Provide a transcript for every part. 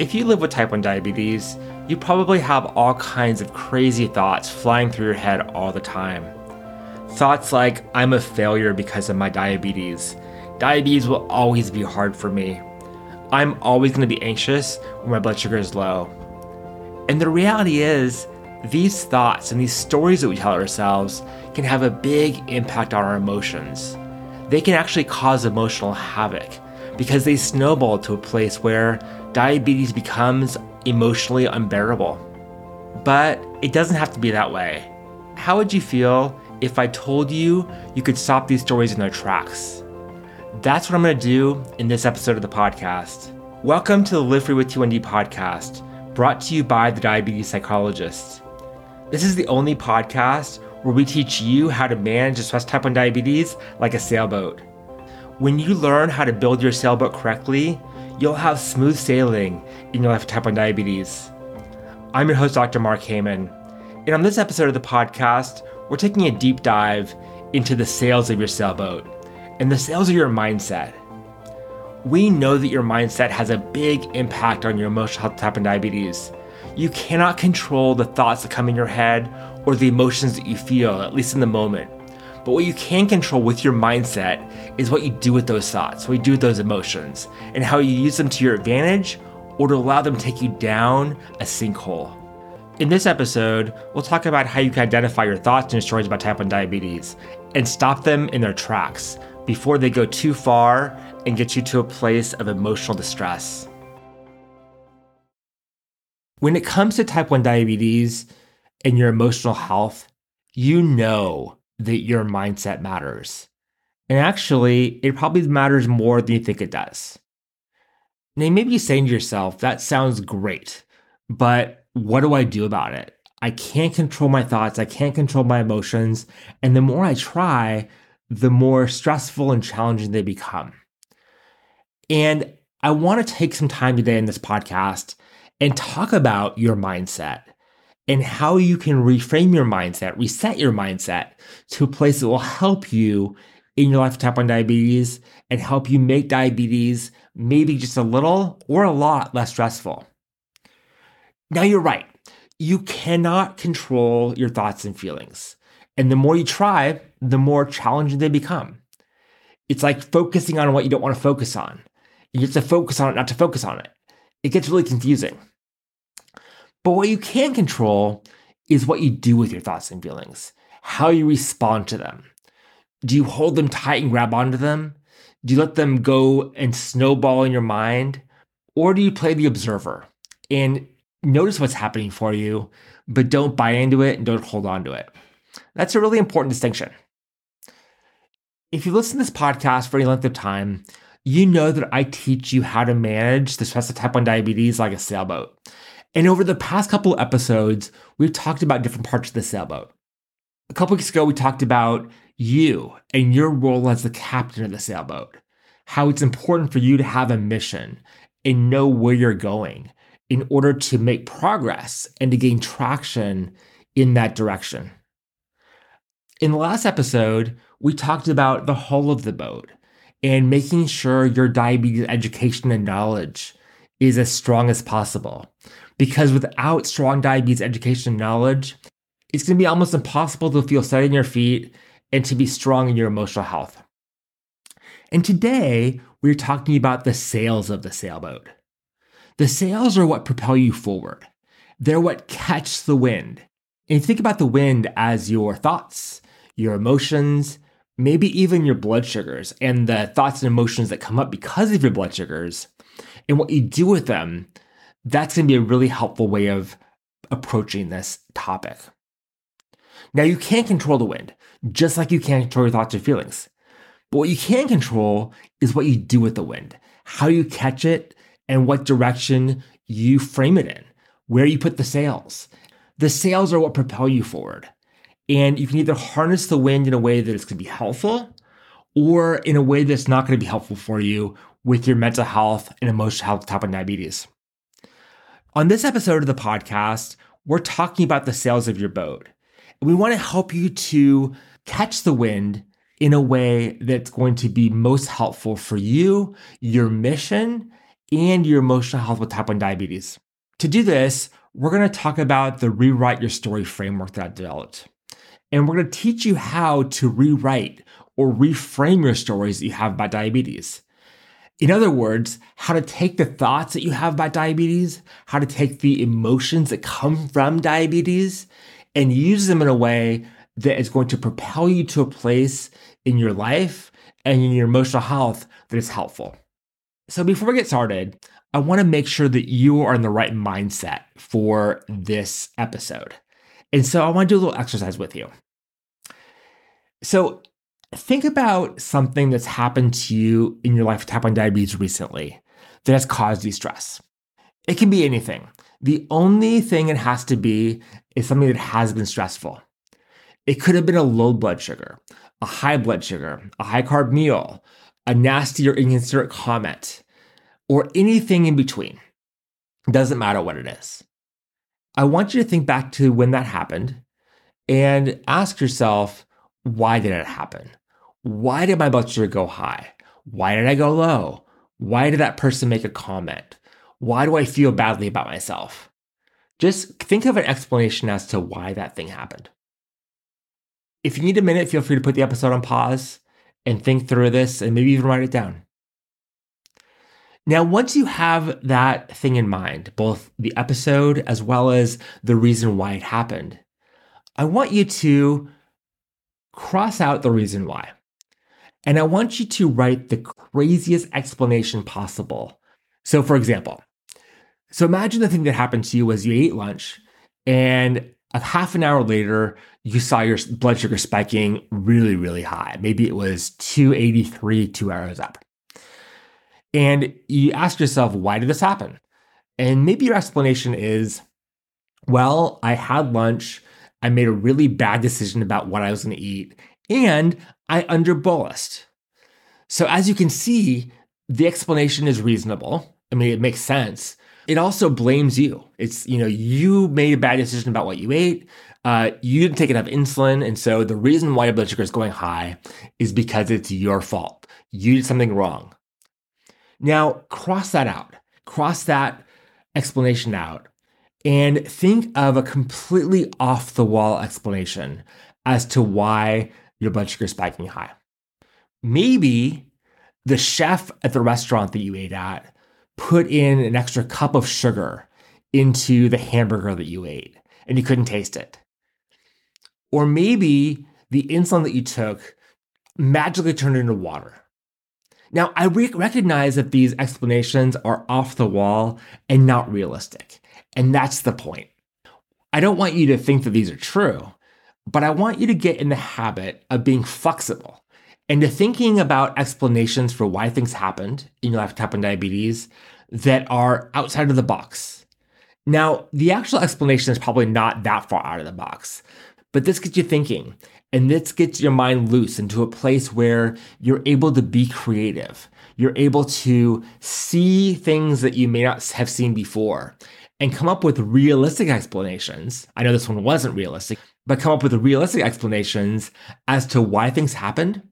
If you live with type 1 diabetes, you probably have all kinds of crazy thoughts flying through your head all the time. Thoughts like, I'm a failure because of my diabetes. Diabetes will always be hard for me. I'm always going to be anxious when my blood sugar is low. And the reality is, these thoughts and these stories that we tell ourselves can have a big impact on our emotions. They can actually cause emotional havoc because they snowball to a place where diabetes becomes emotionally unbearable. But it doesn't have to be that way. How would you feel if I told you you could stop these stories in their tracks? That's what I'm going to do in this episode of the podcast. Welcome to the Live Free with T1D podcast, brought to you by the Diabetes Psychologist. This is the only podcast where we teach you how to manage stress type 1 diabetes like a sailboat. When you learn how to build your sailboat correctly, you'll have smooth sailing in your life with type 1 diabetes. I'm your host, Dr. Mark Heyman, and on this episode of the podcast, we're taking a deep dive into the sails of your sailboat and the sails of your mindset. We know that your mindset has a big impact on your emotional health type 1 diabetes. You cannot control the thoughts that come in your head or the emotions that you feel, at least in the moment. But what you can control with your mindset is what you do with those thoughts, what you do with those emotions, and how you use them to your advantage or to allow them to take you down a sinkhole. In this episode, we'll talk about how you can identify your thoughts and stories about type 1 diabetes and stop them in their tracks before they go too far and get you to a place of emotional distress. When it comes to type 1 diabetes and your emotional health, you know that your mindset matters. And actually, it probably matters more than you think it does. Now, maybe you're saying to yourself, that sounds great, but what do I do about it? I can't control my thoughts, I can't control my emotions. And the more I try, the more stressful and challenging they become. And I want to take some time today in this podcast and talk about your mindset and how you can reframe your mindset, reset your mindset to a place that will help you in your life with type 1 diabetes and help you make diabetes maybe just a little or a lot less stressful. Now, you're right. You cannot control your thoughts and feelings. And the more you try, the more challenging they become. It's like focusing on what you don't want to focus on. You have to focus on it, not to focus on it. It gets really confusing. But what you can control is what you do with your thoughts and feelings, how you respond to them. Do you hold them tight and grab onto them? Do you let them go and snowball in your mind? Or do you play the observer and notice what's happening for you, but don't buy into it and don't hold on to it? That's a really important distinction. If you listen to this podcast for any length of time, you know that I teach you how to manage the stress of type 1 diabetes like a sailboat. And over the past couple episodes, we've talked about different parts of the sailboat. A couple weeks ago, we talked about you and your role as the captain of the sailboat, how it's important for you to have a mission and know where you're going in order to make progress and to gain traction in that direction. In the last episode, we talked about the hull of the boat and making sure your diabetes education and knowledge is as strong as possible because without strong diabetes education and knowledge, it's going to be almost impossible to feel steady on your feet and to be strong in your emotional health. And today, we're talking about the sails of the sailboat. The sails are what propel you forward. They're what catch the wind. And think about the wind as your thoughts, your emotions, maybe even your blood sugars and the thoughts and emotions that come up because of your blood sugars and what you do with them that's going to be a really helpful way of approaching this topic. Now, you can't control the wind, just like you can't control your thoughts or feelings. But what you can control is what you do with the wind, how you catch it, and what direction you frame it in, where you put the sails. The sails are what propel you forward. And you can either harness the wind in a way that is going to be helpful or in a way that's not going to be helpful for you with your mental health and emotional health type of diabetes. On this episode of the podcast, we're talking about the sails of your boat. And we want to help you to catch the wind in a way that's going to be most helpful for you, your mission, and your emotional health with type 1 diabetes. To do this, we're going to talk about the rewrite your story framework that I developed. And we're going to teach you how to rewrite or reframe your stories that you have about diabetes. In other words, how to take the thoughts that you have about diabetes, how to take the emotions that come from diabetes, and use them in a way that is going to propel you to a place in your life and in your emotional health that is helpful. So, before we get started, I want to make sure that you are in the right mindset for this episode. And so, I want to do a little exercise with you. So, think about something that's happened to you in your life with type 1 diabetes recently that has caused you stress. It can be anything. The only thing it has to be is something that has been stressful. It could have been a low blood sugar, a high blood sugar, a high carb meal, a nasty or inconsiderate comment, or anything in between. It doesn't matter what it is. I want you to think back to when that happened and ask yourself, why did it happen? Why did my blood sugar go high? Why did I go low? Why did that person make a comment? Why do I feel badly about myself? Just think of an explanation as to why that thing happened. If you need a minute, feel free to put the episode on pause and think through this and maybe even write it down. Now, once you have that thing in mind, both the episode as well as the reason why it happened, I want you to cross out the reason why. And I want you to write the craziest explanation possible. So, for example, so imagine the thing that happened to you was you ate lunch and a half an hour later, you saw your blood sugar spiking really, really high. Maybe it was 283 two hours up. And you ask yourself, why did this happen? And maybe your explanation is, well, I had lunch. I made a really bad decision about what I was going to eat and I underbolused. So as you can see, the explanation is reasonable. I mean, it makes sense. It also blames you. It's, you know, you made a bad decision about what you ate. Uh, you didn't take enough insulin. And so the reason why your blood sugar is going high is because it's your fault. You did something wrong. Now, cross that out, cross that explanation out, and think of a completely off the wall explanation as to why your blood sugar spiking high. Maybe the chef at the restaurant that you ate at put in an extra cup of sugar into the hamburger that you ate and you couldn't taste it. Or maybe the insulin that you took magically turned into water. Now, I re- recognize that these explanations are off the wall and not realistic. And that's the point. I don't want you to think that these are true. But I want you to get in the habit of being flexible and to thinking about explanations for why things happened in your life type 1 diabetes that are outside of the box. Now, the actual explanation is probably not that far out of the box, but this gets you thinking and this gets your mind loose into a place where you're able to be creative. You're able to see things that you may not have seen before and come up with realistic explanations. I know this one wasn't realistic, but come up with realistic explanations as to why things happened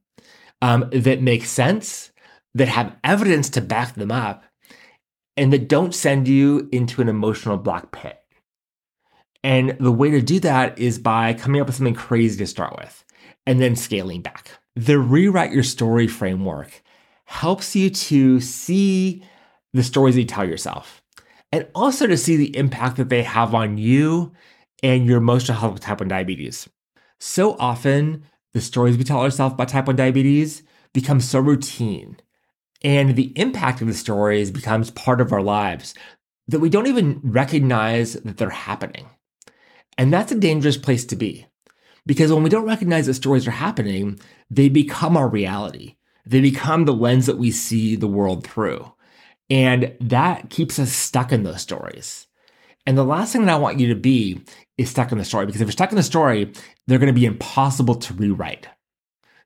um, that make sense, that have evidence to back them up, and that don't send you into an emotional black pit. And the way to do that is by coming up with something crazy to start with and then scaling back. The rewrite your story framework helps you to see the stories you tell yourself and also to see the impact that they have on you and your emotional health with type 1 diabetes. So often, the stories we tell ourselves about type 1 diabetes become so routine, and the impact of the stories becomes part of our lives that we don't even recognize that they're happening. And that's a dangerous place to be. Because when we don't recognize that stories are happening, they become our reality. They become the lens that we see the world through. And that keeps us stuck in those stories. And the last thing that I want you to be is stuck in the story because if you're stuck in the story, they're going to be impossible to rewrite.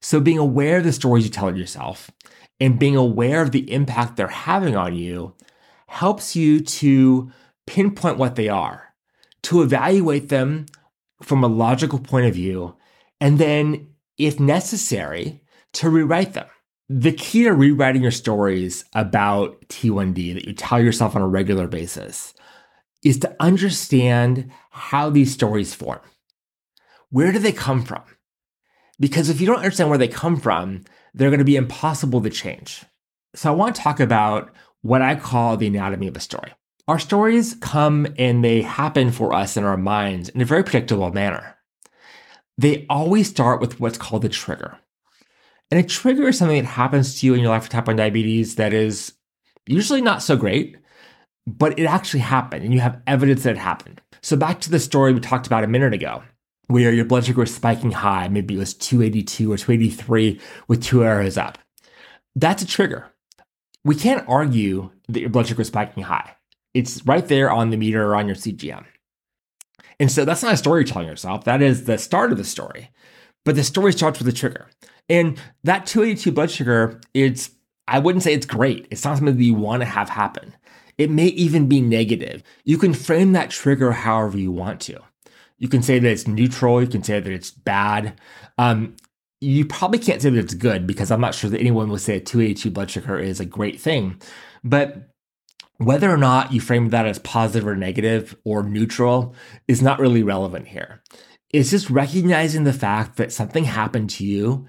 So being aware of the stories you tell yourself and being aware of the impact they're having on you helps you to pinpoint what they are, to evaluate them from a logical point of view, and then, if necessary, to rewrite them. The key to rewriting your stories about T1D that you tell yourself on a regular basis is to understand how these stories form. Where do they come from? Because if you don't understand where they come from, they're going to be impossible to change. So I want to talk about what I call the anatomy of a story. Our stories come and they happen for us in our minds in a very predictable manner. They always start with what's called a trigger. And a trigger is something that happens to you in your life with type 1 diabetes that is usually not so great, but it actually happened and you have evidence that it happened. So back to the story we talked about a minute ago, where your blood sugar was spiking high, maybe it was 282 or 283 with two arrows up. That's a trigger. We can't argue that your blood sugar is spiking high. It's right there on the meter or on your CGM. And so that's not a story you're telling yourself. That is the start of the story. But the story starts with a trigger. And that 282 blood sugar, it's, I wouldn't say it's great. It's not something that you want to have happen. It may even be negative. You can frame that trigger however you want to. You can say that it's neutral. You can say that it's bad. Um, you probably can't say that it's good because I'm not sure that anyone would say a 282 blood sugar is a great thing. But whether or not you frame that as positive or negative or neutral is not really relevant here. It's just recognizing the fact that something happened to you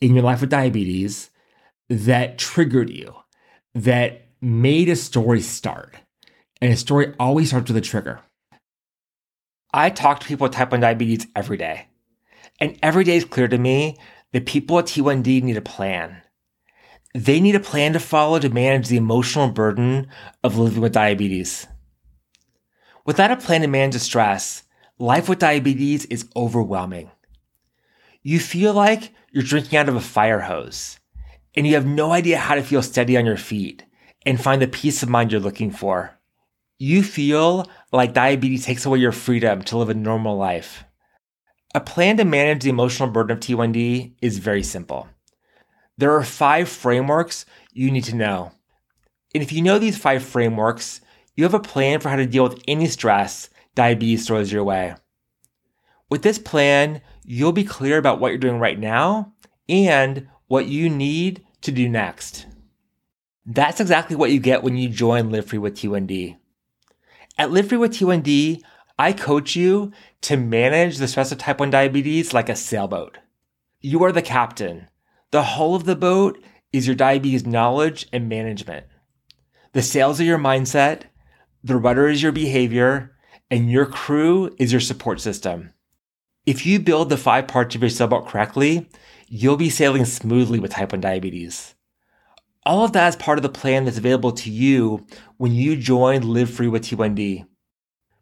in your life with diabetes that triggered you, that made a story start. And a story always starts with a trigger. I talk to people with type 1 diabetes every day. And every day is clear to me that people at T1D need a plan. They need a plan to follow to manage the emotional burden of living with diabetes. Without a plan to manage the stress, life with diabetes is overwhelming. You feel like you're drinking out of a fire hose and you have no idea how to feel steady on your feet and find the peace of mind you're looking for. You feel like diabetes takes away your freedom to live a normal life. A plan to manage the emotional burden of T1D is very simple. There are five frameworks you need to know. And if you know these five frameworks, you have a plan for how to deal with any stress diabetes throws your way. With this plan, you'll be clear about what you're doing right now and what you need to do next. That's exactly what you get when you join Live Free with T1D. At Live Free with T1D, I coach you to manage the stress of type 1 diabetes like a sailboat. You are the captain. The hull of the boat is your diabetes knowledge and management. The sails are your mindset, the rudder is your behavior, and your crew is your support system. If you build the five parts of your sailboat correctly, you'll be sailing smoothly with type 1 diabetes. All of that is part of the plan that's available to you when you join Live Free with T1D.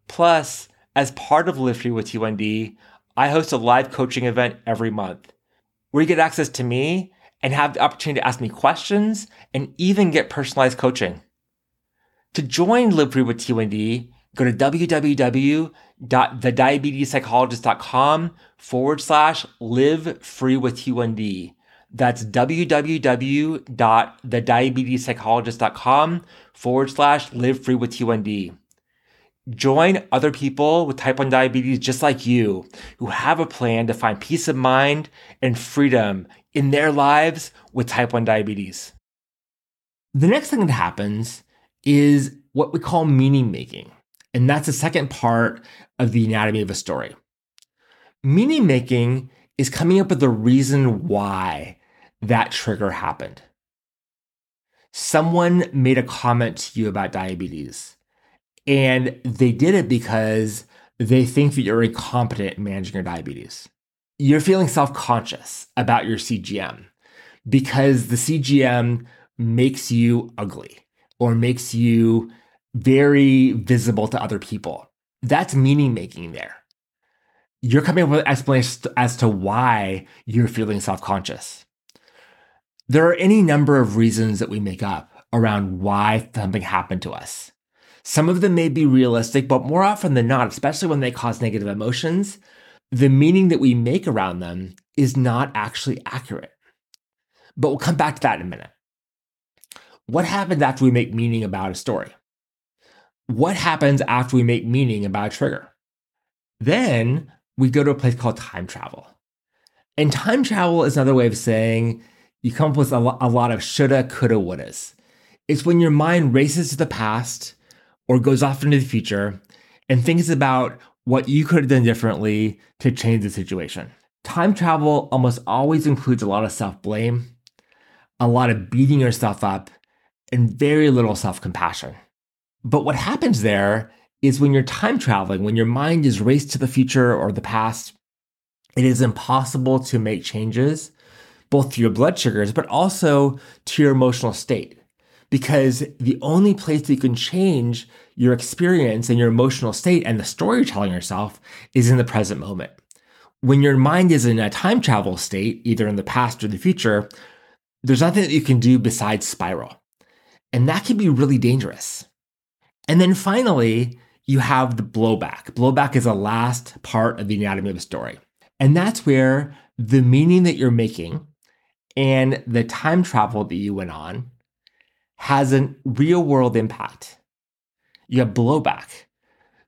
Plus, as part of Live Free with T1D, I host a live coaching event every month where you get access to me and have the opportunity to ask me questions and even get personalized coaching. To join Live Free with T1D, go to www.thediabetespsychologist.com forward slash live free with T1D. That's www.thediabetespsychologist.com forward slash live free with T1D. Join other people with type 1 diabetes just like you who have a plan to find peace of mind and freedom in their lives with type 1 diabetes. The next thing that happens is what we call meaning making. And that's the second part of the anatomy of a story. Meaning making is coming up with the reason why that trigger happened. Someone made a comment to you about diabetes and they did it because they think that you're incompetent in managing your diabetes. You're feeling self conscious about your CGM because the CGM makes you ugly or makes you very visible to other people. That's meaning making there. You're coming up with explanations as to why you're feeling self conscious. There are any number of reasons that we make up around why something happened to us. Some of them may be realistic, but more often than not, especially when they cause negative emotions, the meaning that we make around them is not actually accurate. But we'll come back to that in a minute. What happens after we make meaning about a story? What happens after we make meaning about a trigger? Then we go to a place called time travel. And time travel is another way of saying you come up with a, lo- a lot of shoulda, coulda, wouldas. It's when your mind races to the past or goes off into the future and thinks about what you could have done differently to change the situation. Time travel almost always includes a lot of self blame, a lot of beating yourself up, and very little self compassion. But what happens there is when you're time traveling, when your mind is raced to the future or the past, it is impossible to make changes, both to your blood sugars, but also to your emotional state. Because the only place that you can change your experience and your emotional state and the story you're telling yourself is in the present moment. When your mind is in a time travel state, either in the past or the future, there's nothing that you can do besides spiral. And that can be really dangerous. And then finally, you have the blowback. Blowback is the last part of the anatomy of a story. And that's where the meaning that you're making and the time travel that you went on has a real world impact. You have blowback.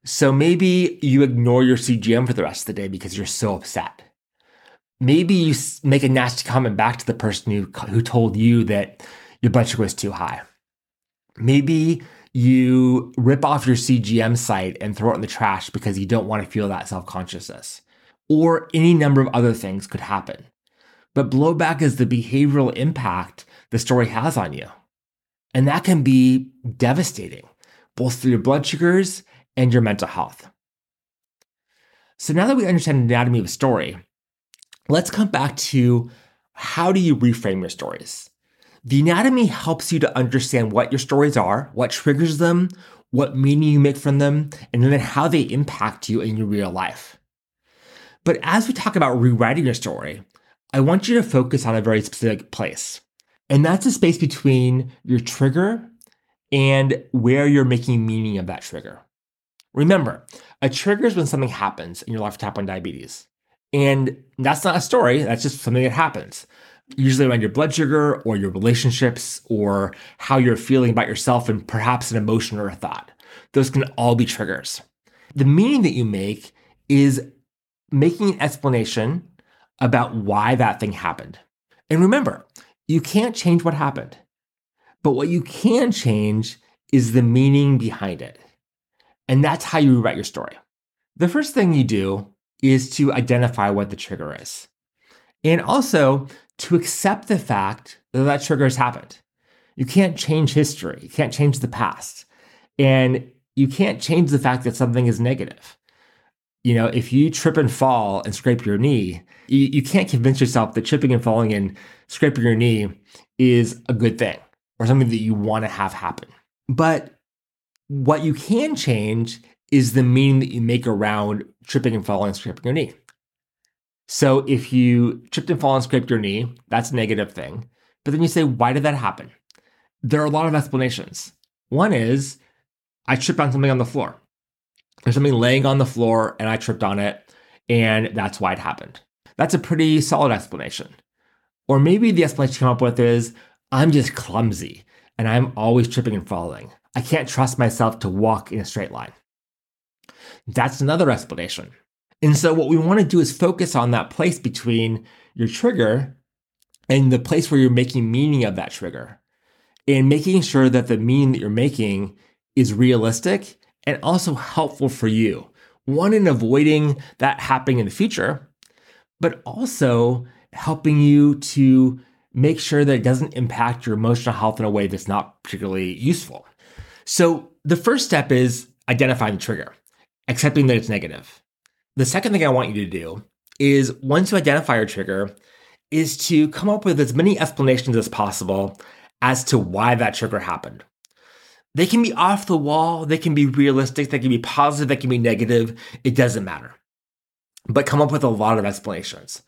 So maybe you ignore your CGM for the rest of the day because you're so upset. Maybe you make a nasty comment back to the person who, who told you that your blood sugar was too high. Maybe you rip off your CGM site and throw it in the trash because you don't want to feel that self consciousness. Or any number of other things could happen. But blowback is the behavioral impact the story has on you. And that can be devastating, both for your blood sugars and your mental health. So now that we understand the anatomy of a story, let's come back to how do you reframe your stories? The anatomy helps you to understand what your stories are, what triggers them, what meaning you make from them, and then how they impact you in your real life. But as we talk about rewriting your story, I want you to focus on a very specific place. And that's the space between your trigger and where you're making meaning of that trigger. Remember, a trigger is when something happens in your life with type 1 diabetes. And that's not a story, that's just something that happens usually around your blood sugar or your relationships or how you're feeling about yourself and perhaps an emotion or a thought. Those can all be triggers. The meaning that you make is making an explanation about why that thing happened. And remember, you can't change what happened, but what you can change is the meaning behind it. And that's how you rewrite your story. The first thing you do is to identify what the trigger is. And also to accept the fact that that trigger has happened. You can't change history, you can't change the past, and you can't change the fact that something is negative. You know, if you trip and fall and scrape your knee, you, you can't convince yourself that tripping and falling and scraping your knee is a good thing or something that you want to have happen. But what you can change is the meaning that you make around tripping and falling and scraping your knee. So if you tripped and fall and scraped your knee, that's a negative thing. But then you say, why did that happen? There are a lot of explanations. One is I tripped on something on the floor. There's something laying on the floor and I tripped on it, and that's why it happened. That's a pretty solid explanation. Or maybe the explanation you come up with is I'm just clumsy and I'm always tripping and falling. I can't trust myself to walk in a straight line. That's another explanation. And so, what we want to do is focus on that place between your trigger and the place where you're making meaning of that trigger and making sure that the meaning that you're making is realistic and also helpful for you. One, in avoiding that happening in the future, but also helping you to make sure that it doesn't impact your emotional health in a way that's not particularly useful. So, the first step is identifying the trigger, accepting that it's negative. The second thing I want you to do is once you identify your trigger, is to come up with as many explanations as possible as to why that trigger happened. They can be off the wall, they can be realistic, they can be positive, they can be negative, it doesn't matter. But come up with a lot of explanations.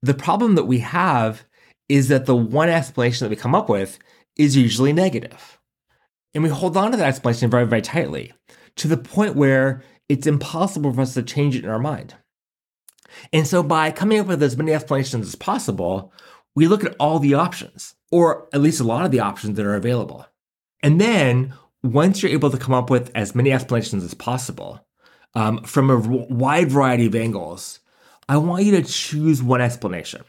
The problem that we have is that the one explanation that we come up with is usually negative. And we hold on to that explanation very, very tightly to the point where it's impossible for us to change it in our mind. And so, by coming up with as many explanations as possible, we look at all the options, or at least a lot of the options that are available. And then, once you're able to come up with as many explanations as possible um, from a wide variety of angles, I want you to choose one explanation.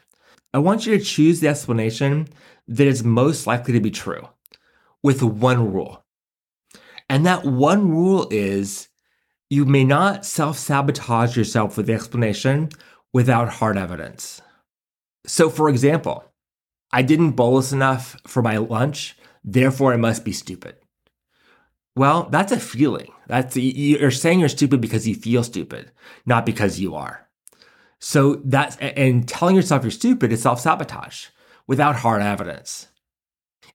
I want you to choose the explanation that is most likely to be true with one rule. And that one rule is you may not self sabotage yourself with the explanation without hard evidence. So, for example, I didn't bolus enough for my lunch, therefore I must be stupid. Well, that's a feeling. That's you're saying you're stupid because you feel stupid, not because you are. So that's and telling yourself you're stupid is self-sabotage without hard evidence.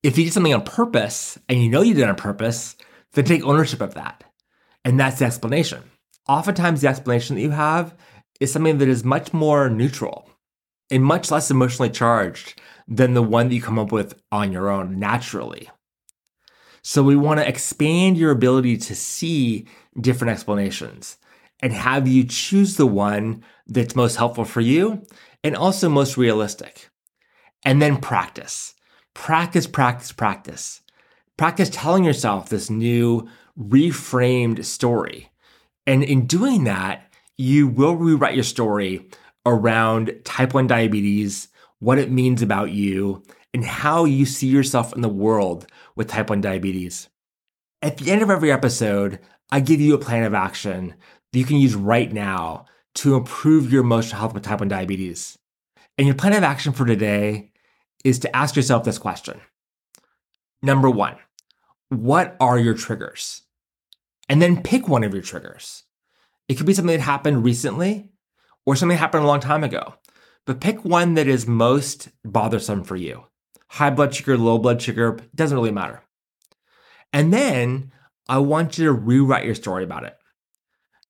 If you did something on purpose and you know you did it on purpose, then take ownership of that. And that's the explanation. Oftentimes, the explanation that you have is something that is much more neutral and much less emotionally charged than the one that you come up with on your own naturally. So, we want to expand your ability to see different explanations and have you choose the one that's most helpful for you and also most realistic. And then practice. Practice, practice, practice. Practice telling yourself this new reframed story. And in doing that, you will rewrite your story around type 1 diabetes, what it means about you, and how you see yourself in the world with type 1 diabetes. At the end of every episode, I give you a plan of action that you can use right now to improve your emotional health with type 1 diabetes. And your plan of action for today is to ask yourself this question. Number one, what are your triggers? And then pick one of your triggers. It could be something that happened recently or something that happened a long time ago, but pick one that is most bothersome for you. High blood sugar, low blood sugar, doesn't really matter. And then I want you to rewrite your story about it.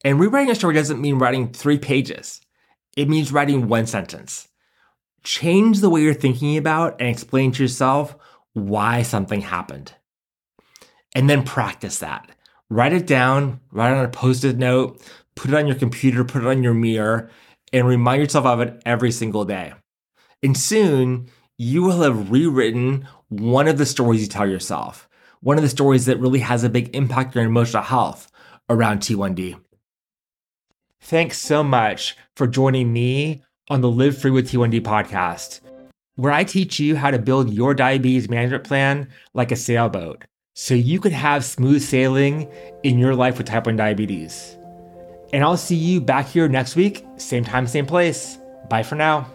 And rewriting a story doesn't mean writing three pages, it means writing one sentence. Change the way you're thinking about and explain to yourself why something happened. And then practice that. Write it down, write it on a post it note, put it on your computer, put it on your mirror, and remind yourself of it every single day. And soon you will have rewritten one of the stories you tell yourself, one of the stories that really has a big impact on your emotional health around T1D. Thanks so much for joining me on the Live Free with T1D podcast, where I teach you how to build your diabetes management plan like a sailboat so you could have smooth sailing in your life with type 1 diabetes. And I'll see you back here next week, same time, same place. Bye for now.